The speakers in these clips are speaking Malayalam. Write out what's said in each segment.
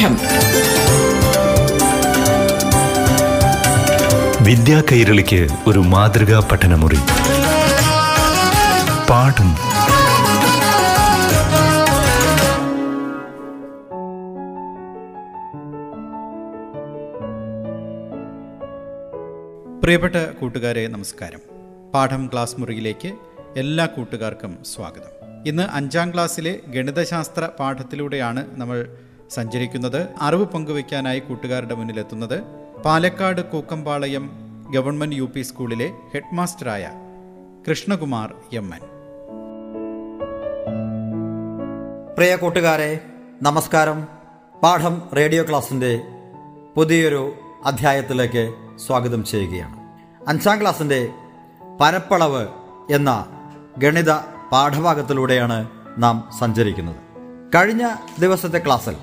പാഠം വിദ്യാ കൈരളിക്ക് ഒരു മാതൃകാ പഠനമുറി. പാഠം. പ്രിയപ്പെട്ട കൂട്ടുകാരെ നമസ്കാരം. പാഠം ക്ലാസ് മുറിയിലേക്ക് എല്ലാ കൂട്ടുകാർക്കും സ്വാഗതം. ഇന്ന് അഞ്ചാം ക്ലാസ്സിലെ ഗണിതശാസ്ത്ര പാഠത്തിലൂടെയാണ് നമ്മൾ സഞ്ചരിക്കുന്നത് അറിവ് പങ്കുവയ്ക്കാനായി കൂട്ടുകാരുടെ മുന്നിലെത്തുന്നത് Palakkad Kookkampalayam government U P സ്കൂളിലെ ഹെഡ്മാസ്റ്ററായ കൃഷ്ണകുമാർ എം എൻ. പ്രിയ കൂട്ടുകാരെ നമസ്കാരം. പാഠം റേഡിയോ ക്ലാസിന്റെ പുതിയൊരു അധ്യായത്തിലേക്ക് സ്വാഗതം ചെയ്യുകയാണ്. അഞ്ചാം ക്ലാസ്സിന്റെ പരപ്പളവ് എന്ന ഗണിത പാഠഭാഗത്തിലൂടെയാണ് നാം സഞ്ചരിക്കുന്നത്. കഴിഞ്ഞ ദിവസത്തെ ക്ലാസ്സിൽ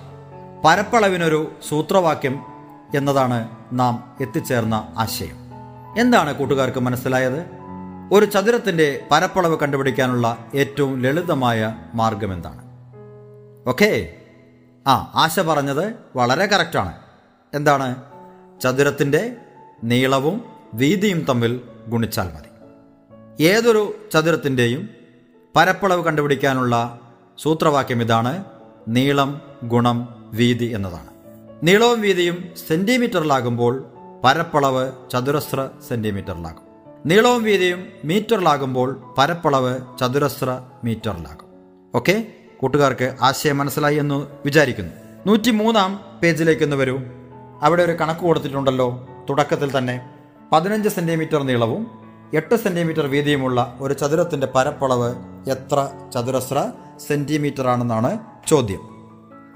പരപ്പളവിനൊരു സൂത്രവാക്യം എന്നതാണ് നാം എത്തിച്ചേർന്ന ആശയം. എന്താണ് കൂട്ടുകാർക്ക് മനസ്സിലായത്? ഒരു ചതുരത്തിന്റെ പരപ്പളവ് കണ്ടുപിടിക്കാനുള്ള ഏറ്റവും ലളിതമായ മാർഗം എന്താണ്? ഓക്കെ. ആ ആശ പറഞ്ഞത് വളരെ കറക്റ്റാണ്. എന്താണ്? ചതുരത്തിന്റെ നീളവും വീതിയും തമ്മിൽ ഗുണിച്ചാൽ മതി. ഏതൊരു ചതുരത്തിന്റെയും പരപ്പളവ് കണ്ടുപിടിക്കാനുള്ള സൂത്രവാക്യം ഇതാണ് നീളം ഗുണം വീതി എന്നതാണ്. നീളവും വീതിയും സെന്റിമീറ്ററിലാകുമ്പോൾ പരപ്പളവ് ചതുരശ്ര സെന്റിമീറ്ററിലാകും. നീളവും വീതിയും മീറ്ററിലാകുമ്പോൾ പരപ്പളവ് ചതുരശ്ര മീറ്ററിലാകും. ഓക്കെ? കൂട്ടുകാർക്ക് ആശയം മനസ്സിലായി എന്ന് വിചാരിക്കുന്നു. നൂറ്റി മൂന്നാം പേജിലേക്ക് ഒന്ന് വരൂ. അവിടെ ഒരു കണക്ക് കൊടുത്തിട്ടുണ്ടല്ലോ. തുടക്കത്തിൽ തന്നെ പതിനഞ്ച് സെന്റിമീറ്റർ നീളവും എട്ട് സെന്റിമീറ്റർ വീതിയുമുള്ള ഒരു ചതുരത്തിന്റെ പരപ്പളവ് എത്ര ചതുരശ്ര സെന്റിമീറ്റർ ആണെന്നാണ് ചോദ്യം.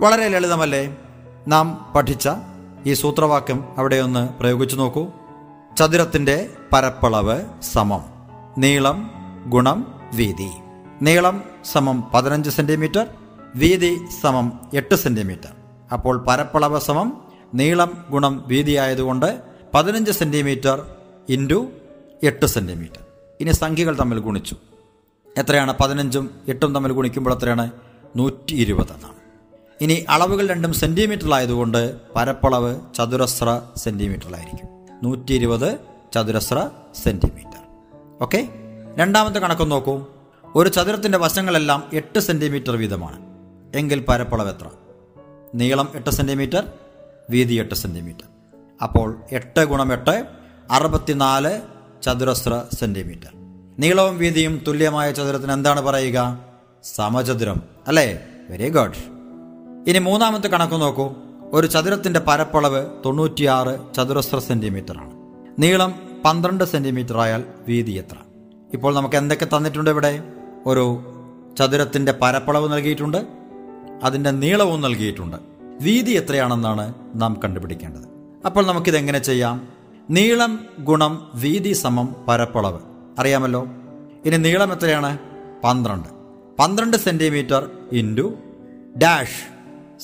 വളരെ ലളിതമല്ലേ? നാം പഠിച്ച ഈ സൂത്രവാക്യം അവിടെ ഒന്ന് പ്രയോഗിച്ചു നോക്കൂ. ചതുരത്തിന്റെ പരപ്പളവ് സമം. നീളം ഗുണം വീതി. നീളം സമം പതിനഞ്ച് സെന്റിമീറ്റർ വീതി സമം എട്ട് സെന്റിമീറ്റർ. അപ്പോൾ പരപ്പളവ് സമം നീളം ഗുണം വീതി ആയതുകൊണ്ട് പതിനഞ്ച് സെന്റിമീറ്റർ ഇന്റു എട്ട് സെന്റിമീറ്റർ. ഇനി സംഖ്യകൾ തമ്മിൽ ഗുണിച്ചു. എത്രയാണ്? പതിനഞ്ചും എട്ടും തമ്മിൽ ഗുണിക്കുമ്പോൾ എത്രയാണ്? നൂറ്റി ഇരുപത് എന്നാണ്. ഇനി അളവുകൾ രണ്ടും സെന്റിമീറ്ററിലായതുകൊണ്ട് പരപ്പളവ് ചതുരശ്ര സെന്റിമീറ്ററിലായിരിക്കും നൂറ്റി ഇരുപത് ചതുരശ്ര സെന്റിമീറ്റർ ഓക്കെ? രണ്ടാമത്തെ കണക്ക് നോക്കൂ. ഒരു ചതുരത്തിന്റെ വശങ്ങളെല്ലാം എട്ട് സെന്റിമീറ്റർ വീതമാണ്. എങ്കിൽ പരപ്പളവ് എത്ര? നീളം എട്ട് സെന്റിമീറ്റർ വീതി എട്ട് സെന്റിമീറ്റർ അപ്പോൾ എട്ട് ഗുണം എട്ട് അറുപത്തിനാല് ചതുരശ്ര സെന്റിമീറ്റർ നീളവും വീതിയും തുല്യമായ ചതുരത്തിന് എന്താണ് പറയുക? സമചതുരം. അല്ലേ? വെരി ഗുഡ് ഇനി മൂന്നാമത്തെ കണക്ക് നോക്കൂ. ഒരു ചതുരത്തിന്റെ പരപ്പളവ് തൊണ്ണൂറ്റിയാറ് ചതുരശ്ര സെന്റിമീറ്റർ ആണ് നീളം പന്ത്രണ്ട് സെന്റിമീറ്റർ ആയാൽ വീതി എത്ര? ഇപ്പോൾ നമുക്ക് എന്തൊക്കെ തന്നിട്ടുണ്ട് ഇവിടെ? ഒരു ചതുരത്തിന്റെ പരപ്പളവ് നൽകിയിട്ടുണ്ട്. അതിന്റെ നീളവും നൽകിയിട്ടുണ്ട്. വീതി എത്രയാണെന്നാണ് നാം കണ്ടുപിടിക്കേണ്ടത്. അപ്പോൾ നമുക്കിത് എങ്ങനെ ചെയ്യാം? നീളം ഗുണം വീതി സമം പരപ്പളവ്. അറിയാമല്ലോ? ഇനി നീളം എത്രയാണ്? പന്ത്രണ്ട്. പന്ത്രണ്ട് സെന്റിമീറ്റർ ഇന്റു ഡാഷ്.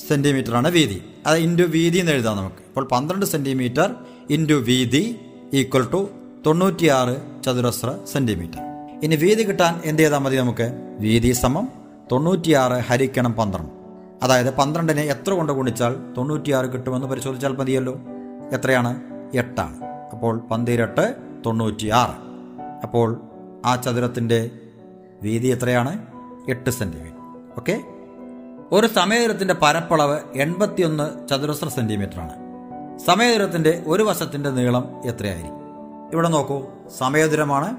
സെന്റിമീറ്റർ ആണ് വീതി. അത് ഇന്റു വീതി എന്ന് എഴുതാം നമുക്ക്. അപ്പോൾ പന്ത്രണ്ട് സെന്റിമീറ്റർ ഇന്റു വീതി ഈക്വൽ ടു തൊണ്ണൂറ്റിയാറ് ചതുരശ്ര സെന്റിമീറ്റർ. ഇനി വീതി കിട്ടാൻ എന്ത് ചെയ്താൽ മതി നമുക്ക്? വീതി സമം തൊണ്ണൂറ്റിയാറ് ഹരിക്കണം പന്ത്രണ്ട്. അതായത് പന്ത്രണ്ടിനെ എത്ര കൊണ്ട് ഗുണിച്ചാൽ തൊണ്ണൂറ്റിയാറ് കിട്ടുമെന്ന് പരിശോധിച്ചാൽ മതിയല്ലോ? എത്രയാണ്? എട്ടാണ്. അപ്പോൾ പന്തിരട്ട് തൊണ്ണൂറ്റിയാറ്. അപ്പോൾ ആ ചതുരത്തിന്റെ വീതി എത്രയാണ്? എട്ട് സെന്റിമീറ്റർ ഓക്കെ? ഒരു സമയദൂരത്തിന്റെ പരപ്പളവ് എൺപത്തിയൊന്ന് ചതുരശ്ര സെന്റിമീറ്ററാണ്. ആണ് സമയദൂരത്തിന്റെ ഒരു വശത്തിന്റെ നീളം എത്രയായിരിക്കും? ഇവിടെ നോക്കൂ. സമയദൂരമാണ്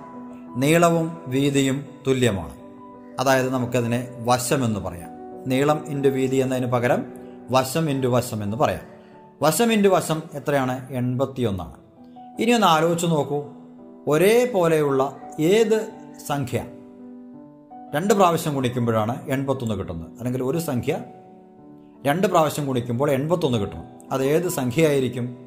നീളവും വീതിയും തുല്യമാണ്. അതായത് നമുക്കതിനെ വശം എന്ന് പറയാം. നീളം ഇന്റു വീതി എന്നതിന് പകരം വശം ഇന്റു വശം എന്ന് പറയാം. വശം ഇന്റു വശം എത്രയാണ്? എൺപത്തിയൊന്നാണ്. ഇനി ഒന്ന് ആലോചിച്ച് നോക്കൂ. ഒരേ പോലെയുള്ള ഏത് സംഖ്യ രണ്ട് പ്രാവശ്യം ഗുണിക്കുമ്പോഴാണ് എൺപത്തൊന്ന് കിട്ടുന്നത്. അല്ലെങ്കിൽ ഒരു സംഖ്യ രണ്ട് പ്രാവശ്യം ഗുണിക്കുമ്പോൾ എൺപത്തൊന്ന് കിട്ടും അത് ഏത് സംഖ്യയായിരിക്കും?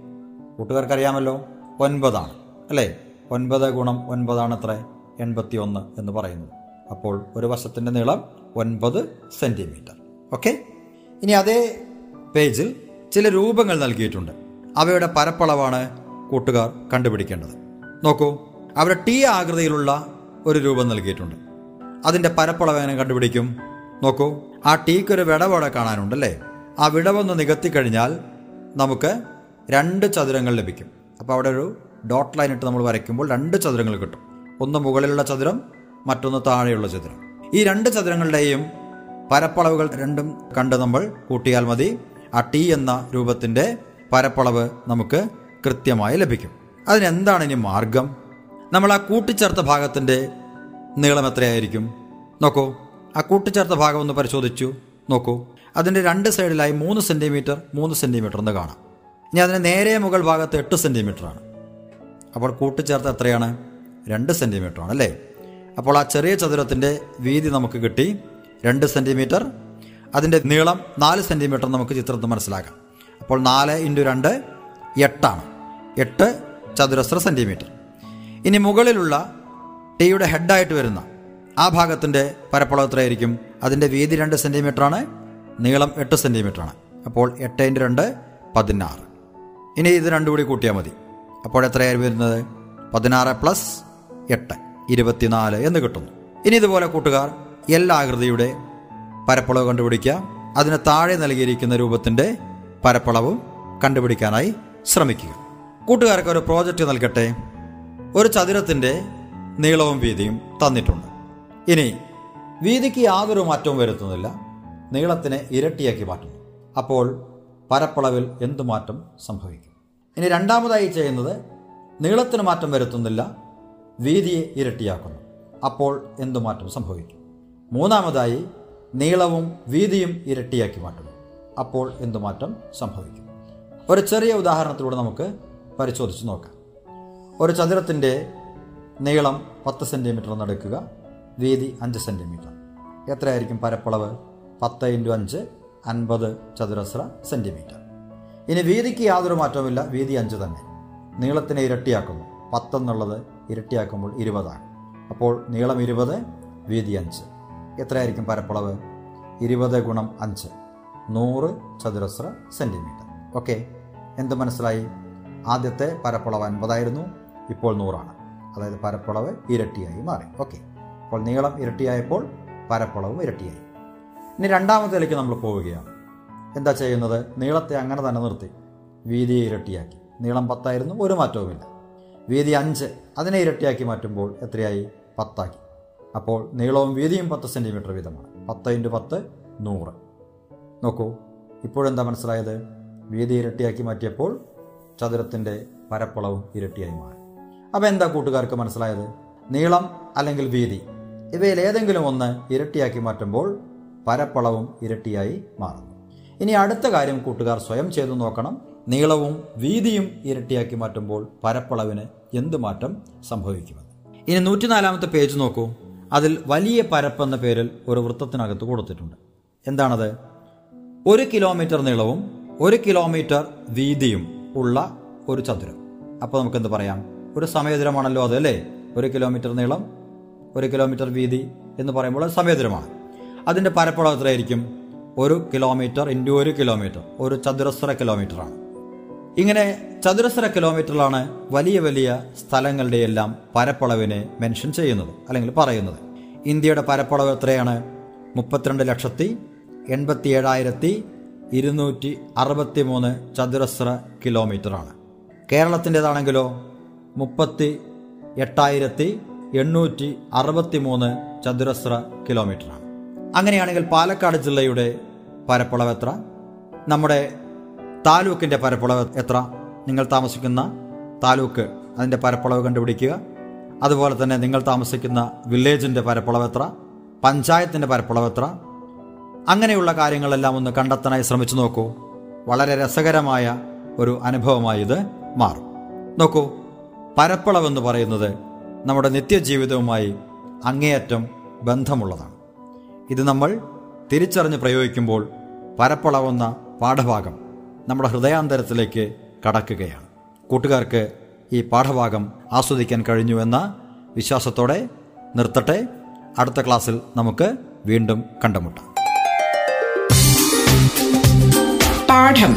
കൂട്ടുകാർക്കറിയാമല്ലോ? ഒൻപതാണ്. അല്ലേ? ഒൻപത് ഗുണം ഒൻപതാണ് അത്ര എൺപത്തി ഒന്ന് എന്ന് പറയുന്നത് അപ്പോൾ ഒരു വശത്തിന്റെ നീളം ഒൻപത് സെന്റിമീറ്റർ. ഓക്കെ? ഇനി അതേ പേജിൽ ചില രൂപങ്ങൾ നൽകിയിട്ടുണ്ട്. അവയുടെ പരപ്പളവാണ് കൂട്ടുകാർ കണ്ടുപിടിക്കേണ്ടത്. നോക്കൂ. അവിടെ ടി ആകൃതിയിലുള്ള ഒരു രൂപം നൽകിയിട്ടുണ്ട്. അതിന്റെ പരപ്പളവ് എങ്ങനെ കണ്ടുപിടിക്കും. നോക്കൂ ആ ടീക്ക് ഒരു വിടവോടെ കാണാനുണ്ടല്ലേ? ആ വിടവൊന്ന് നികത്തി കഴിഞ്ഞാൽ നമുക്ക് രണ്ട് ചതുരങ്ങൾ ലഭിക്കും. അപ്പോൾ അവിടെ ഒരു ഡോട്ട് ലൈൻ ഇട്ട് നമ്മൾ വരയ്ക്കുമ്പോൾ രണ്ട് ചതുരങ്ങൾ കിട്ടും. ഒന്ന് മുകളിലുള്ള ചതുരം മറ്റൊന്ന് താഴെയുള്ള ചതുരം. ഈ രണ്ട് ചതുരങ്ങളുടെയും പരപ്പളവുകൾ രണ്ടും കണ്ട് നമ്മൾ കൂട്ടിയാൽ മതി. ആ ടി എന്ന രൂപത്തിന്റെ പരപ്പളവ് നമുക്ക് കൃത്യമായി ലഭിക്കും. അതിനെന്താണ് ഇനി മാർഗം? നമ്മൾ ആ കൂട്ടിച്ചേർത്ത ഭാഗത്തിന്റെ നീളം എത്രയായിരിക്കും? നോക്കൂ. ആ കൂട്ടിച്ചേർത്ത ഭാഗം ഒന്ന് പരിശോധിച്ചു. നോക്കൂ. അതിന്റെ രണ്ട് സൈഡിലായി മൂന്ന് സെന്റിമീറ്റർ മൂന്ന് സെന്റിമീറ്റർ എന്ന് കാണാം. ഇനി അതിന് നേരെ മുകൾ ഭാഗത്ത് എട്ട് സെന്റിമീറ്റർ ആണ്. അപ്പോൾ കൂട്ടിച്ചേർത്ത് എത്രയാണ്? രണ്ട് സെന്റിമീറ്റർ ആണ് അല്ലേ? അപ്പോൾ ആ ചെറിയ ചതുരത്തിന്റെ വീതി നമുക്ക് കിട്ടി രണ്ട് സെന്റിമീറ്റർ അതിന്റെ നീളം നാല് സെന്റിമീറ്റർ നമുക്ക് ചിത്രത്തിൽ മനസ്സിലാക്കാം. അപ്പോൾ നാല് ഇന്റു രണ്ട് എട്ടാണ്. എട്ട് ചതുരശ്ര സെന്റിമീറ്റർ ഇനി മുകളിലുള്ള ടിയുടെ ഹെഡായിട്ട് വരുന്ന ആ ഭാഗത്തിന്റെ പരപ്പളവ് എത്രയായിരിക്കും അതിന്റെ വീതി രണ്ട് സെന്റിമീറ്റർ ആണ് നീളം എട്ട് സെന്റിമീറ്റർ ആണ് അപ്പോൾ എട്ട് ഇന്റു രണ്ട് പതിനാറ്. ഇനി ഇത് രണ്ടു കൂടി കൂട്ടിയാൽ മതി. അപ്പോൾ എത്രയായിരുന്നു വരുന്നത്? പതിനാറ് പ്ലസ് എട്ട് ഇരുപത്തിനാല് എന്ന് കിട്ടുന്നു. ഇനി ഇതുപോലെ കൂട്ടുകാർ എല്ലാ ആകൃതിയുടെ പരപ്പളവ് കണ്ടുപിടിക്കുക. അതിന് താഴെ നൽകിയിരിക്കുന്ന രൂപത്തിന്റെ പരപ്പളവും കണ്ടുപിടിക്കാനായി ശ്രമിക്കുക. കൂട്ടുകാർക്ക് ഒരു പ്രോജക്റ്റ് നൽകട്ടെ. ഒരു ചതുരത്തിന്റെ നീളവും വീതിയും തന്നിട്ടുണ്ട്. ഇനി വീതിക്ക് യാതൊരു മാറ്റവും വരുത്തുന്നില്ല. നീളത്തിനെ ഇരട്ടിയാക്കി മാറ്റുന്നു. അപ്പോൾ പരപ്പളവിൽ എന്തു മാറ്റം സംഭവിക്കും? ഇനി രണ്ടാമതായി ചെയ്യുന്നത് നീളത്തിന് മാറ്റം വരുത്തുന്നില്ല വീതിയെ ഇരട്ടിയാക്കുന്നു. അപ്പോൾ എന്തു മാറ്റം സംഭവിക്കും? മൂന്നാമതായി നീളവും വീതിയും ഇരട്ടിയാക്കി മാറ്റുന്നു. അപ്പോൾ എന്തു മാറ്റം സംഭവിക്കും? ഒരു ചെറിയ ഉദാഹരണത്തിലൂടെ നമുക്ക് പരിശോധിച്ച് നോക്കാം. ഒരു ചതുരത്തിന്റെ നീളം പത്ത് സെന്റിമീറ്റർ നടക്കുക വീതി അഞ്ച് സെന്റിമീറ്റർ എത്രയായിരിക്കും പരപ്പളവ്? പത്ത് ഇന്റു അഞ്ച് അൻപത് ചതുരശ്ര സെന്റിമീറ്റർ ഇനി വീതിക്ക് യാതൊരു മാറ്റവുമില്ല വീതി അഞ്ച് തന്നെ. നീളത്തിനെ ഇരട്ടിയാക്കുന്നു. പത്തെന്നുള്ളത് ഇരട്ടിയാക്കുമ്പോൾ ഇരുപതാണ്. അപ്പോൾ നീളം ഇരുപത് വീതി അഞ്ച്. എത്രയായിരിക്കും പരപ്പളവ്? ഇരുപത് ഗുണം അഞ്ച്. നൂറ് ചതുരശ്ര സെന്റിമീറ്റർ ഓക്കെ എന്ത് മനസ്സിലായി? ആദ്യത്തെ പരപ്പളവ് അൻപതായിരുന്നു ഇപ്പോൾ നൂറാണ്. അതായത് പരപ്പളവ് ഇരട്ടിയായി മാറി. ഓക്കെ അപ്പോൾ നീളം ഇരട്ടിയായപ്പോൾ പരപ്പളവും ഇരട്ടിയായി. ഇനി രണ്ടാമത്തേലേക്ക് നമ്മൾ പോവുകയാണ്. എന്താ ചെയ്യുന്നത്? നീളത്തെ അങ്ങനെ തന്നെ നിർത്തി. വീതിയെ ഇരട്ടിയാക്കി. നീളം പത്തായിരുന്നു ഒരു മാറ്റവുമില്ല വീതി അഞ്ച് അതിനെ ഇരട്ടിയാക്കി മാറ്റുമ്പോൾ എത്രയായി? പത്താക്കി. അപ്പോൾ നീളവും വീതിയും പത്ത് സെന്റിമീറ്റർ വീതമാണ്. പത്ത് ഇന്റു പത്ത് നൂറ്. നോക്കൂ ഇപ്പോഴെന്താ മനസ്സിലായത്? വീതി ഇരട്ടിയാക്കി മാറ്റിയപ്പോൾ ചതുരത്തിന്റെ പരപ്പളവും ഇരട്ടിയായി മാറി. അപ്പോൾ എന്താ കൂട്ടുകാർക്ക് മനസ്സിലായത്? നീളം അല്ലെങ്കിൽ വീതി? ഇവയിൽ ഏതെങ്കിലും ഒന്ന് ഇരട്ടിയാക്കി മാറ്റുമ്പോൾ പരപ്പളവും ഇരട്ടിയായി മാറുന്നു. ഇനി അടുത്ത കാര്യം കൂട്ടുകാർ സ്വയം ചെയ്തു നോക്കണം. നീളവും വീതിയും ഇരട്ടിയാക്കി മാറ്റുമ്പോൾ പരപ്പളവിന് എന്ത് മാറ്റം സംഭവിക്കുമെന്ന്. ഇനി നൂറ്റിനാലാമത്തെ പേജ് നോക്കൂ. അതിൽ വലിയ പരപ്പ് എന്ന പേരിൽ ഒരു വൃത്തത്തിനകത്ത് കൊടുത്തിട്ടുണ്ട്. എന്താണത്? ഒരു കിലോമീറ്റർ നീളവും ഒരു കിലോമീറ്റർ വീതിയും ഉള്ള ഒരു ചതുരം. അപ്പോൾ നമുക്കെന്ത് പറയാം? ഒരു സമയദൂരമാണല്ലോ അത് അല്ലേ? ഒരു കിലോമീറ്റർ നീളം ഒരു കിലോമീറ്റർ വീതി എന്ന് പറയുമ്പോൾ അത് സമയദൂരമാണ്. അതിന്റെ പരപ്പളവ് എത്രയായിരിക്കും? ഒരു കിലോമീറ്റർ ഇന്റു ഒരു കിലോമീറ്റർ ഒരു ചതുരശ്ര കിലോമീറ്ററാണ് ഇങ്ങനെ ചതുരശ്ര കിലോമീറ്ററിലാണ് വലിയ വലിയ സ്ഥലങ്ങളുടെ എല്ലാം പരപ്പളവിനെ മെൻഷൻ ചെയ്യുന്നത് അല്ലെങ്കിൽ പറയുന്നത്. ഇന്ത്യയുടെ പരപ്പളവ് എത്രയാണ്? മുപ്പത്തിരണ്ട് ലക്ഷത്തി എൺപത്തി ഏഴായിരത്തി ഇരുന്നൂറ്റി അറുപത്തി മൂന്ന് ചതുരശ്ര കിലോമീറ്ററാണ് കേരളത്തിന്റെതാണെങ്കിലോ? മുപ്പത്തി എട്ടായിരത്തി എണ്ണൂറ്റി അറുപത്തി മൂന്ന് ചതുരശ്ര കിലോമീറ്ററാണ്. അങ്ങനെയാണെങ്കിൽ പാലക്കാട് ജില്ലയുടെ പരപ്പളവ് എത്ര? നമ്മുടെ താലൂക്കിന്റെ പരപ്പളവ് എത്ര? നിങ്ങൾ താമസിക്കുന്ന താലൂക്ക് അതിന്റെ പരപ്പളവ് കണ്ടുപിടിക്കുക. അതുപോലെ തന്നെ നിങ്ങൾ താമസിക്കുന്ന വില്ലേജിന്റെ പരപ്പളവ് എത്ര? പഞ്ചായത്തിന്റെ പരപ്പളവ് എത്ര? അങ്ങനെയുള്ള കാര്യങ്ങളെല്ലാം ഒന്ന് കണ്ടെത്താനായി ശ്രമിച്ചു നോക്കൂ. വളരെ രസകരമായ ഒരു അനുഭവമായി ഇത് മാറും. നോക്കൂ പരപ്പളവെന്ന് പറയുന്നത് നമ്മുടെ നിത്യജീവിതവുമായി അങ്ങേയറ്റം ബന്ധമുള്ളതാണ്. ഇത് നമ്മൾ തിരിച്ചറിഞ്ഞ് പ്രയോഗിക്കുമ്പോൾ പരപ്പളവുന്ന പാഠഭാഗം നമ്മുടെ ഹൃദയാന്തരത്തിലേക്ക് കടക്കുകയാണ്. കൂട്ടുകാർക്ക് ഈ പാഠഭാഗം ആസ്വദിക്കാൻ കഴിഞ്ഞുവെന്ന വിശ്വാസത്തോടെ നിർത്തട്ടെ. അടുത്ത ക്ലാസ്സിൽ നമുക്ക് വീണ്ടും കണ്ടുമുട്ടാം. പാഠം.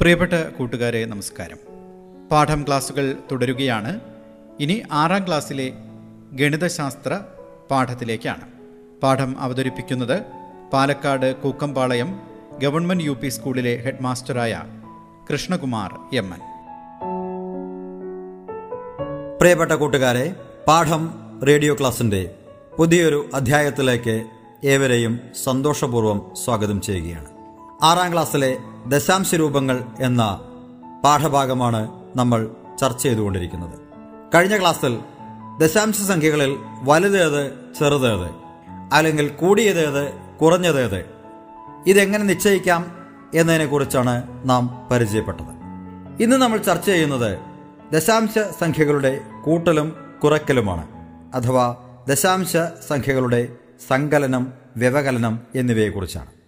പ്രിയപ്പെട്ട കൂട്ടുകാരെ നമസ്കാരം. പാഠം ക്ലാസ്സുകൾ തുടരുകയാണ്. ഇനി ആറാം ക്ലാസ്സിലെ ഗണിതശാസ്ത്ര പാഠത്തിലേക്കാണ്. പാഠം അവതരിപ്പിക്കുന്നത് Palakkad Kookkampalayam government U P സ്കൂളിലെ ഹെഡ് മാസ്റ്ററായ കൃഷ്ണകുമാർ എം എൻ. പ്രിയപ്പെട്ട കൂട്ടുകാരെ പാഠം റേഡിയോ ക്ലാസിന്റെ പുതിയൊരു അധ്യായത്തിലേക്ക് ഏവരെയും സന്തോഷപൂർവം സ്വാഗതം ചെയ്യുകയാണ്. ആറാം ക്ലാസ്സിലെ ദശാംശ രൂപങ്ങൾ എന്ന പാഠഭാഗമാണ് നമ്മൾ ചർച്ച ചെയ്തുകൊണ്ടിരിക്കുന്നത്. കഴിഞ്ഞ ക്ലാസ്സിൽ ദശാംശ സംഖ്യകളിൽ വലുതേത് ചെറുതേത് അല്ലെങ്കിൽ കൂടിയതേത് കുറഞ്ഞതേത് ഇതെങ്ങനെ നിശ്ചയിക്കാം എന്നതിനെക്കുറിച്ചാണ് നാം പരിചയപ്പെട്ടത്. ഇന്ന് നമ്മൾ ചർച്ച ചെയ്യുന്നത് ദശാംശ സംഖ്യകളുടെ കൂട്ടലും കുറയ്ക്കലുമാണ് അഥവാ ദശാംശ സംഖ്യകളുടെ സങ്കലനം വ്യവകലനം എന്നിവയെക്കുറിച്ചാണ്.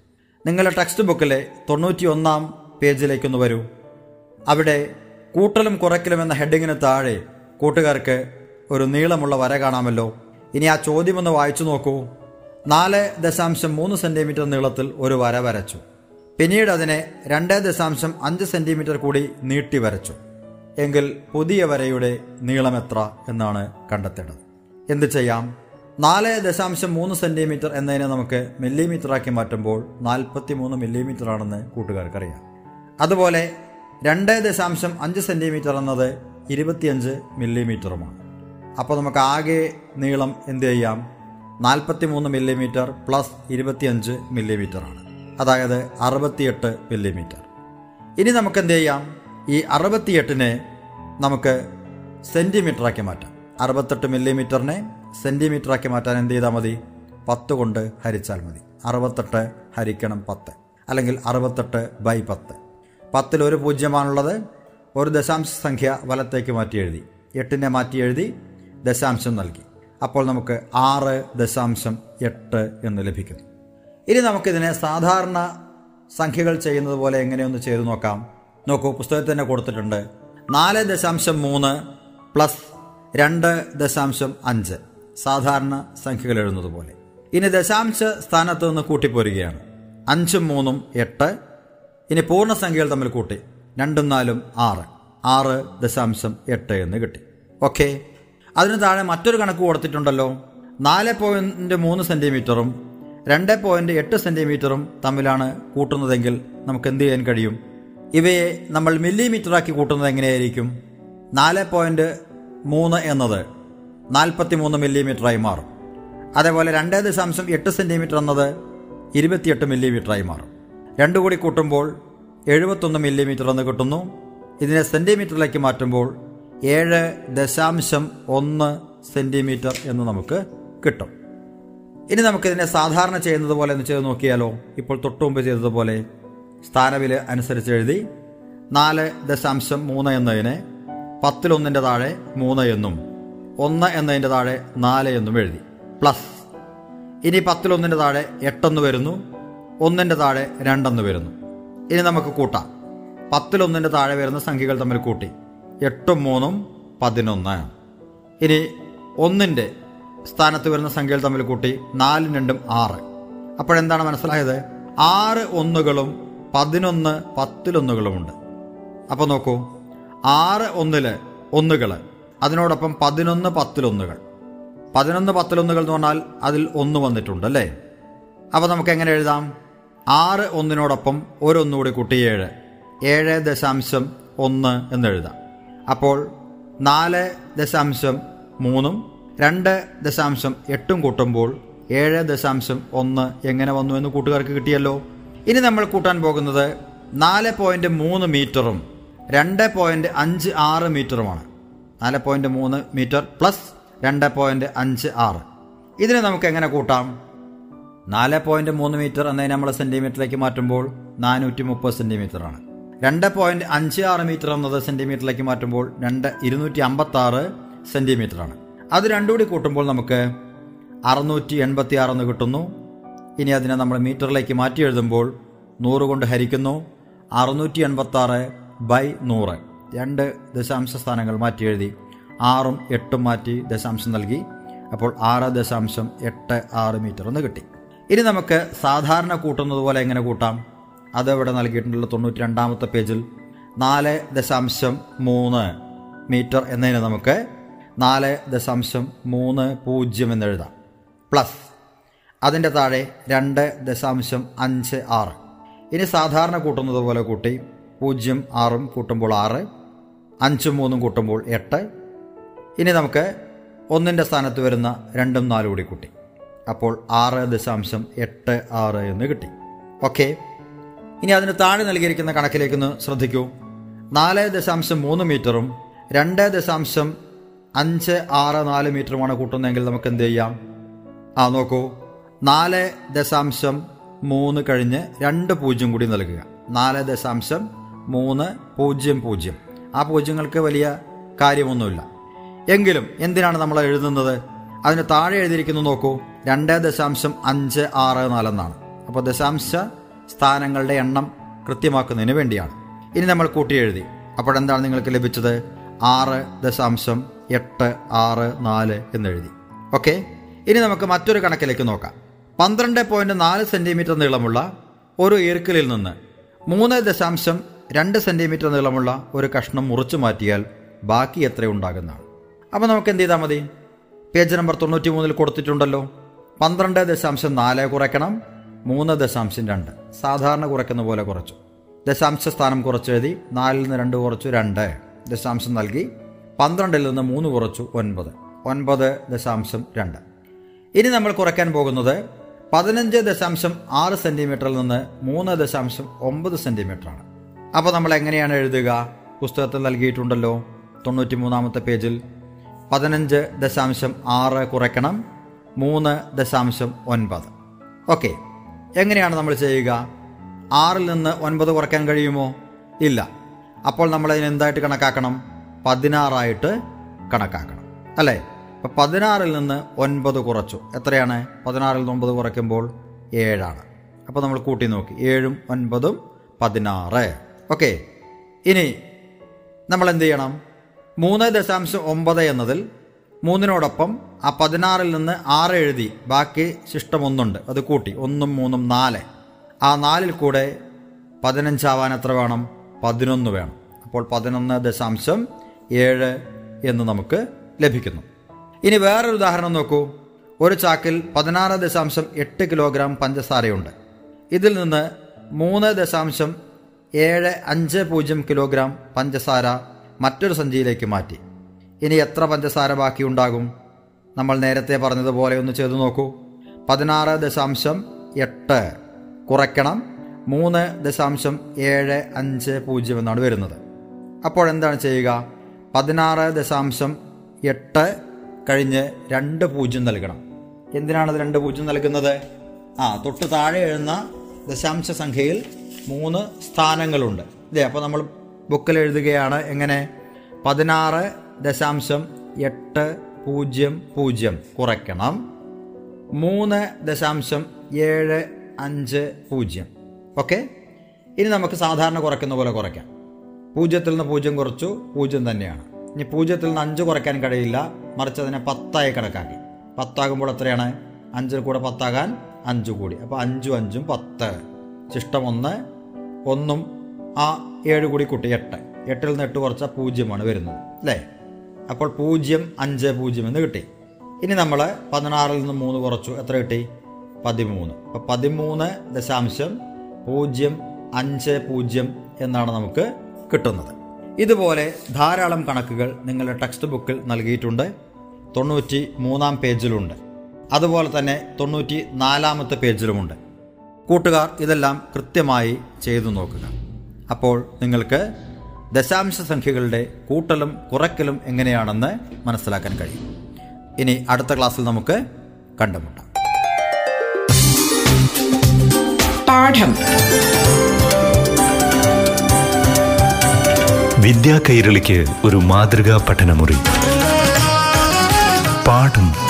നിങ്ങളുടെ ടെക്സ്റ്റ് ബുക്കിലെ തൊണ്ണൂറ്റിയൊന്നാം പേജിലേക്കൊന്ന് വരൂ. അവിടെ കൂട്ടലും കുറയ്ക്കലും എന്ന ഹെഡിങ്ങിന് താഴെ കൂട്ടുകാർക്ക് ഒരു നീളമുള്ള വര കാണാമല്ലോ. ഇനി ആ ചോദ്യമൊന്ന് വായിച്ചു നോക്കൂ. നാല് ദശാംശം മൂന്ന് സെന്റിമീറ്റർ നീളത്തിൽ ഒരു വര വരച്ചു. പിന്നീട് അതിനെ രണ്ട് ദശാംശം അഞ്ച് സെന്റിമീറ്റർ കൂടി നീട്ടി വരച്ചു. എങ്കിൽ പുതിയ വരയുടെ നീളം എത്ര എന്നാണ് കണ്ടെത്തേണ്ടത്. എന്ത് ചെയ്യാം? നാല് ദശാംശം മൂന്ന് സെന്റിമീറ്റർ എന്നതിനെ നമുക്ക് മില്ലിമീറ്ററാക്കി മാറ്റുമ്പോൾ നാൽപ്പത്തി മൂന്ന് മില്ലിമീറ്റർ ആണെന്ന് കൂട്ടുകാർക്കറിയാം. അതുപോലെ രണ്ട് ദശാംശം അഞ്ച് സെന്റിമീറ്റർ എന്നത് ഇരുപത്തിയഞ്ച് മില്ലിമീറ്ററുമാണ്. അപ്പോൾ നമുക്ക് ആകെ നീളം എന്ത് ചെയ്യാം? നാൽപ്പത്തി മൂന്ന് മില്ലിമീറ്റർ പ്ലസ് ഇരുപത്തിയഞ്ച് മില്ലിമീറ്റർ ആണ് അതായത് അറുപത്തിയെട്ട് മില്ലിമീറ്റർ. ഇനി നമുക്ക് എന്ത് ചെയ്യാം? ഈ അറുപത്തിയെട്ടിനെ നമുക്ക് സെന്റിമീറ്ററാക്കി മാറ്റാം. അറുപത്തെട്ട് മില്ലിമീറ്ററിനെ സെന്റിമീറ്ററാക്കി മാറ്റാൻ എന്ത് ചെയ്താൽ മതി? പത്ത് കൊണ്ട് ഹരിച്ചാൽ മതി. അറുപത്തെട്ട് ഹരിക്കണം പത്ത്. അല്ലെങ്കിൽ അറുപത്തെട്ട് ബൈ പത്ത്. പത്തിൽ ഒരു പൂജ്യമാണുള്ളത്. ഒരു ദശാംശ സംഖ്യ വലത്തേക്ക് മാറ്റി എഴുതി. എട്ടിനെ മാറ്റി എഴുതി ദശാംശം നൽകി. അപ്പോൾ നമുക്ക് ആറ് ദശാംശം എട്ട് എന്ന് ലഭിക്കും ഇനി നമുക്കിതിനെ സാധാരണ സംഖ്യകൾ ചെയ്യുന്നത് പോലെ എങ്ങനെയൊന്ന് ചെയ്തു നോക്കാം. നോക്കൂ പുസ്തകത്തിൽ തന്നെ കൊടുത്തിട്ടുണ്ട്. നാല് ദശാംശം മൂന്ന് പ്ലസ് രണ്ട് ദശാംശം അഞ്ച്. സാധാരണ സംഖ്യകൾ എഴുതുന്നത് പോലെ. ഇനി ദശാംശ സ്ഥാനത്ത് നിന്ന് കൂട്ടിപ്പോരുകയാണ്. അഞ്ചും മൂന്നും എട്ട്. ഇനി പൂർണസംഖ്യകൾ തമ്മിൽ കൂട്ടി. രണ്ടും നാലും ആറ്. ആറ് ദശാംശം എട്ട് എന്ന് കിട്ടി. ഓക്കെ. അതിന് താഴെ മറ്റൊരു കണക്ക് കൊടുത്തിട്ടുണ്ടല്ലോ. നാല് പോയിന്റ് മൂന്ന് സെന്റിമീറ്ററും രണ്ട് പോയിന്റ് എട്ട് സെന്റിമീറ്ററും തമ്മിലാണ് കൂട്ടുന്നതെങ്കിൽ നമുക്ക് എന്ത് ചെയ്യാൻ കഴിയും? ഇവയെ നമ്മൾ മില്ലിമീറ്ററാക്കി കൂട്ടുന്നത് എങ്ങനെയായിരിക്കും? നാല് പോയിന്റ് മൂന്ന് എന്നത് നാൽപ്പത്തി മൂന്ന് മില്ലിമീറ്ററായി മാറും. അതേപോലെ രണ്ട് ദശാംശം എട്ട് സെന്റിമീറ്റർ എന്നത് ഇരുപത്തിയെട്ട് മില്ലിമീറ്ററായി മാറും. രണ്ടു കൂടി കൂട്ടുമ്പോൾ എഴുപത്തൊന്ന് മില്ലിമീറ്റർ എന്ന് കിട്ടുന്നു. ഇതിനെ സെന്റിമീറ്ററിലേക്ക് മാറ്റുമ്പോൾ ഏഴ് ദശാംശം ഒന്ന് സെന്റിമീറ്റർ എന്ന് നമുക്ക് കിട്ടും. ഇനി നമുക്കിതിനെ സാധാരണ ചെയ്യുന്നത് പോലെ ഒന്ന് ചെയ്ത് നോക്കിയാലോ? ഇപ്പോൾ തൊട്ടു മുമ്പ് ചെയ്തതുപോലെ സ്ഥാനവില അനുസരിച്ച് എഴുതി നാല് ദശാംശം മൂന്ന് എന്നതിനെ പത്തിലൊന്നിന്റെ താഴെ മൂന്ന് എന്നും ഒന്ന് എന്നതിന്റെ താഴെ നാല് എന്നും എഴുതി. പ്ലസ്. ഇനി പത്തിലൊന്നിന്റെ താഴെ എട്ടെന്ന് വരുന്നു. ഒന്നിന്റെ താഴെ രണ്ടെന്ന് വരുന്നു. ഇനി നമുക്ക് കൂട്ടാം. പത്തിലൊന്നിന്റെ താഴെ വരുന്ന സംഖ്യകൾ തമ്മിൽ കൂട്ടി. എട്ടും മൂന്നും പതിനൊന്ന്. ഇനി ഒന്നിന്റെ സ്ഥാനത്ത് വരുന്ന സംഖ്യകൾ തമ്മിൽ കൂട്ടി നാലും രണ്ടും ആറ്. അപ്പോഴെന്താണ് മനസ്സിലായത്? ആറ് ഒന്നുകളും പതിനൊന്ന് പത്തിലൊന്നുകളുമുണ്ട്. അപ്പോൾ നോക്കൂ. ആറ് ഒന്നിൽ ഒന്നുകൾ അതിനോടൊപ്പം പതിനൊന്ന് പത്തിലൊന്നുകൾ. പതിനൊന്ന് പത്തിലൊന്നുകൾ എന്ന് പറഞ്ഞാൽ അതിൽ ഒന്ന് വന്നിട്ടുണ്ട് അല്ലേ? അപ്പോൾ നമുക്ക് എങ്ങനെ എഴുതാം? ആറ് ഒന്നിനോടൊപ്പം ഒരൊന്നുകൂടി കൂട്ടി ഏഴ്. ഏഴ് ദശാംശം ഒന്ന് എന്ന് എഴുതാം. അപ്പോൾ നാല് ദശാംശം മൂന്നും രണ്ട് ദശാംശം എട്ടും കൂട്ടുമ്പോൾ ഏഴ് ദശാംശം ഒന്ന് എങ്ങനെ വന്നു എന്ന് കൂട്ടുകാർക്ക് കിട്ടിയല്ലോ? ഇനി നമ്മൾ കൂട്ടാൻ പോകുന്നത് നാല് പോയിന്റ് മൂന്ന് മീറ്ററും രണ്ട് പോയിന്റ് അഞ്ച് ആറ് മീറ്ററുമാണ്. നാല് പോയിന്റ് മൂന്ന് മീറ്റർ പ്ലസ് രണ്ട് പോയിന്റ് അഞ്ച് ആറ് ഇതിനെ നമുക്ക് എങ്ങനെ കൂട്ടാം? നാല് പോയിന്റ് മൂന്ന് മീറ്റർ എന്നതിനെ നമ്മൾ സെന്റിമീറ്ററിലേക്ക് മാറ്റുമ്പോൾ നാനൂറ്റി മുപ്പത് സെന്റിമീറ്റർ ആണ് രണ്ട് പോയിന്റ് അഞ്ച് ആറ് മീറ്റർ എന്നത് സെന്റിമീറ്ററിലേക്ക് മാറ്റുമ്പോൾ രണ്ട് ഇരുന്നൂറ്റി അമ്പത്തി ആറ് സെന്റിമീറ്റർ ആണ് അത് രണ്ടുകൂടി കൂട്ടുമ്പോൾ നമുക്ക് അറുന്നൂറ്റി എൺപത്തി ആറ് എന്ന് കിട്ടുന്നു. ഇനി അതിനെ നമ്മൾ മീറ്ററിലേക്ക് മാറ്റി എഴുതുമ്പോൾ നൂറ് കൊണ്ട് ഹരിക്കുന്നു. അറുന്നൂറ്റി എൺപത്തി ആറ് ബൈ നൂറ്. രണ്ട് ദശാംശ സ്ഥാനങ്ങൾ മാറ്റി എഴുതി. ആറും എട്ടും മാറ്റി ദശാംശം നൽകി. അപ്പോൾ ആറ് ദശാംശം എട്ട് ആറ് മീറ്റർ എന്ന് കിട്ടി. ഇനി നമുക്ക് സാധാരണ കൂട്ടുന്നത് പോലെ എങ്ങനെ കൂട്ടാം? അത് ഇവിടെ നൽകിയിട്ടുള്ള തൊണ്ണൂറ്റി രണ്ടാമത്തെ പേജിൽ. നാല് ദശാംശം മൂന്ന് മീറ്റർ എന്നതിന് നമുക്ക് നാല് ദശാംശം മൂന്ന് പൂജ്യം എന്നെഴുതാം പ്ലസ്. അതിന്റെ താഴെ രണ്ട് ദശാംശം അഞ്ച് ആറ്. ഇനി സാധാരണ കൂട്ടുന്നത് പോലെ കൂട്ടി. പൂജ്യം ആറും കൂട്ടുമ്പോൾ ആറ്. അഞ്ചും മൂന്നും കൂട്ടുമ്പോൾ എട്ട്. ഇനി നമുക്ക് ഒന്നിന്റെ സ്ഥാനത്ത് വരുന്ന രണ്ടും നാലും കൂടി കൂട്ടി. അപ്പോൾ ആറ് ദശാംശം എട്ട് ആറ് എന്ന് കിട്ടി. ഓക്കെ. ഇനി അതിന് താഴെ നൽകിയിരിക്കുന്ന കണക്കിലേക്കൊന്ന് ശ്രദ്ധിക്കൂ. നാല് ദശാംശം മൂന്ന് മീറ്ററും രണ്ട് ദശാംശം അഞ്ച് ആറ് നാല് മീറ്ററുമാണ് കൂട്ടുന്നതെങ്കിൽ നമുക്ക് എന്ത് ചെയ്യാം? ആ നോക്കൂ. നാല് ദശാംശം മൂന്ന് കഴിഞ്ഞ് രണ്ട് പൂജ്യം കൂടി നൽകുക. നാല് ദശാംശം മൂന്ന് പൂജ്യം പൂജ്യം. ആ പൂജ്യങ്ങൾക്ക് വലിയ കാര്യമൊന്നുമില്ല. എങ്കിലും എന്തിനാണ് നമ്മൾ എഴുതുന്നത്? അതിന് താഴെ എഴുതിയിരിക്കുന്നു നോക്കൂ. രണ്ട് ദശാംശം അഞ്ച് ആറ് നാലെന്നാണ്. അപ്പോൾ ദശാംശ സ്ഥാനങ്ങളുടെ എണ്ണം കൃത്യമാക്കുന്നതിന് വേണ്ടിയാണ്. ഇനി നമ്മൾ കൂട്ടി എഴുതി. അപ്പോഴെന്താണ് നിങ്ങൾക്ക് ലഭിച്ചത്? ആറ് ദശാംശം എട്ട് ആറ് നാല് എന്നെഴുതി. ഓക്കെ? ഇനി നമുക്ക് മറ്റൊരു കണക്കിലേക്ക് നോക്കാം. പന്ത്രണ്ട് പോയിന്റ് നാല് സെന്റിമീറ്റർ നീളമുള്ള ഒരു ഈർക്കിലിൽ നിന്ന് മൂന്ന് ദശാംശം രണ്ട് സെന്റിമീറ്റർ നീളമുള്ള ഒരു കഷ്ണം മുറിച്ചു മാറ്റിയാൽ ബാക്കി എത്ര ഉണ്ടാകുന്നതാണ് അപ്പോൾ നമുക്ക് എന്ത് ചെയ്താൽ മതി? പേജ് നമ്പർ തൊണ്ണൂറ്റി മൂന്നിൽ കൊടുത്തിട്ടുണ്ടല്ലോ. പന്ത്രണ്ട് ദശാംശം നാല് കുറയ്ക്കണം. മൂന്ന് ദശാംശം രണ്ട്. സാധാരണ കുറയ്ക്കുന്ന പോലെ കുറച്ചു. ദശാംശ സ്ഥാനം കുറച്ച് എഴുതി നാലിൽ നിന്ന് രണ്ട് കുറച്ചു രണ്ട്. ദശാംശം നൽകി പന്ത്രണ്ടിൽ നിന്ന് മൂന്ന് കുറച്ചു ഒൻപത്. ഒൻപത് ദശാംശം രണ്ട്. ഇനി നമ്മൾ കുറയ്ക്കാൻ പോകുന്നത് പതിനഞ്ച് ദശാംശം ആറ് സെന്റിമീറ്ററിൽ നിന്ന് മൂന്ന് ദശാംശം ഒമ്പത് സെന്റിമീറ്ററാണ്. അപ്പോൾ നമ്മൾ എങ്ങനെയാണ് എഴുതുക? പുസ്തകത്തിൽ നൽകിയിട്ടുണ്ടല്ലോ തൊണ്ണൂറ്റി മൂന്നാമത്തെ പേജിൽ. പതിനഞ്ച് ദശാംശം ആറ് കുറയ്ക്കണം മൂന്ന് ദശാംശം ഒൻപത്. ഓക്കെ എങ്ങനെയാണ് നമ്മൾ ചെയ്യുക? ആറിൽ നിന്ന് ഒൻപത് കുറയ്ക്കാൻ കഴിയുമോ? ഇല്ല. അപ്പോൾ നമ്മൾ അതിന് എന്തായിട്ട് കണക്കാക്കണം? പതിനാറായിട്ട് കണക്കാക്കണം. അല്ലേ? അപ്പം പതിനാറിൽ നിന്ന് ഒൻപത് കുറച്ചു. എത്രയാണ്? പതിനാറിൽ നിന്ന് ഒമ്പത് കുറയ്ക്കുമ്പോൾ ഏഴാണ്. അപ്പോൾ നമ്മൾ കൂട്ടി നോക്കി. ഏഴും ഒൻപതും പതിനാറ്. ഓക്കെ. ഇനി നമ്മൾ എന്ത് ചെയ്യണം മൂന്ന് ദശാംശം ഒമ്പത് എന്നതിൽ മൂന്നിനോടൊപ്പം ആ പതിനാറിൽ നിന്ന് ആറ് എഴുതി ബാക്കി ശിഷ്ടം ഒന്നുണ്ട് അത് കൂട്ടി. ഒന്നും മൂന്നും നാല്. ആ നാലിൽ കൂടെ പതിനഞ്ചാവാൻ എത്ര വേണം? പതിനൊന്ന് വേണം. അപ്പോൾ പതിനൊന്ന് ദശാംശം ഏഴ് എന്ന് നമുക്ക് ലഭിക്കുന്നു. ഇനി വേറൊരു ഉദാഹരണം നോക്കൂ. ഒരു ചാക്കിൽ പതിനാറ് ദശാംശം എട്ട് കിലോഗ്രാം പഞ്ചസാരയുണ്ട്. ഇതിൽ നിന്ന് മൂന്ന് ദശാംശം ഏഴ് അഞ്ച് പൂജ്യം കിലോഗ്രാം പഞ്ചസാര മറ്റൊരു സഞ്ചിയിലേക്ക് മാറ്റി. ഇനി എത്ര പഞ്ചസാര ബാക്കിയുണ്ടാകും നമ്മൾ നേരത്തെ പറഞ്ഞതുപോലെ ഒന്ന് ചെയ്തു നോക്കൂ. പതിനാറ് ദശാംശം എട്ട് കുറയ്ക്കണം. മൂന്ന് ദശാംശം ഏഴ് അഞ്ച് പൂജ്യം എന്നാണ് വരുന്നത്. അപ്പോൾ എന്താണ് ചെയ്യുക? പതിനാറ് ദശാംശം എട്ട് കഴിഞ്ഞ് രണ്ട് പൂജ്യം നൽകണം. എന്തിനാണത് രണ്ട് പൂജ്യം നൽകുന്നത്? ആ തൊട്ട് താഴെ എഴുന്ന ദശാംശ സംഖ്യയിൽ മൂന്ന് സ്ഥാനങ്ങളുണ്ട്. ഇതേ അപ്പോൾ നമ്മൾ ബുക്കിൽ എഴുതുകയാണ് എങ്ങനെ? പതിനാറ് ദശാംശം എട്ട് പൂജ്യം പൂജ്യം കുറയ്ക്കണം. മൂന്ന് ദശാംശം ഏഴ് അഞ്ച് പൂജ്യം. ഓക്കെ? ഇനി നമുക്ക് സാധാരണ കുറയ്ക്കുന്ന പോലെ കുറയ്ക്കാം. പൂജ്യത്തിൽ നിന്ന് പൂജ്യം കുറച്ചു പൂജ്യം തന്നെയാണ്. ഇനി പൂജ്യത്തിൽ നിന്ന് അഞ്ച് കുറയ്ക്കാൻ കഴിയില്ല. മറിച്ച് അതിനെ പത്തായി കണക്കാക്കി. പത്താകുമ്പോൾ എത്രയാണ്? അഞ്ചിൽ കൂടെ പത്താകാൻ അഞ്ച് കൂടി. അപ്പോൾ അഞ്ചും അഞ്ചും പത്ത്. ശിഷ്ടം ഒന്ന് ഒന്നും ആ ഏഴ് കൂടി കൂട്ടി എട്ട്. എട്ടിൽ നിന്ന് എട്ട് കുറച്ച പൂജ്യമാണ് വരുന്നത് അല്ലേ? അപ്പോൾ പൂജ്യം അഞ്ച് പൂജ്യം എന്ന് കിട്ടി. ഇനി നമ്മൾ പതിനാറിൽ നിന്ന് മൂന്ന് കുറച്ചു. എത്ര കിട്ടി? പതിമൂന്ന്. അപ്പോൾ പതിമൂന്ന് ദശാംശം പൂജ്യം അഞ്ച് പൂജ്യം എന്നാണ് നമുക്ക് കിട്ടുന്നത്. ഇതുപോലെ ധാരാളം കണക്കുകൾ നിങ്ങളുടെ ടെക്സ്റ്റ് ബുക്കിൽ നൽകിയിട്ടുണ്ട്. തൊണ്ണൂറ്റി മൂന്നാം പേജിലുണ്ട്. അതുപോലെ തന്നെ തൊണ്ണൂറ്റി നാലാമത്തെ പേജിലുമുണ്ട്. കൂട്ടുകാർ ഇതെല്ലാം കൃത്യമായി ചെയ്തു നോക്കുക. അപ്പോൾ നിങ്ങൾക്ക് ദശാംശ സംഖ്യകളുടെ കൂട്ടലും കുറയ്ക്കലും എങ്ങനെയാണെന്ന് മനസ്സിലാക്കാൻ കഴിയും. ഇനി അടുത്ത ക്ലാസ്സിൽ നമുക്ക് കണ്ടുമുട്ടാം. പാഠം. വിദ്യാ കൈരളിക്ക് ഒരു മാതൃകാ പഠനമുറി. പാഠം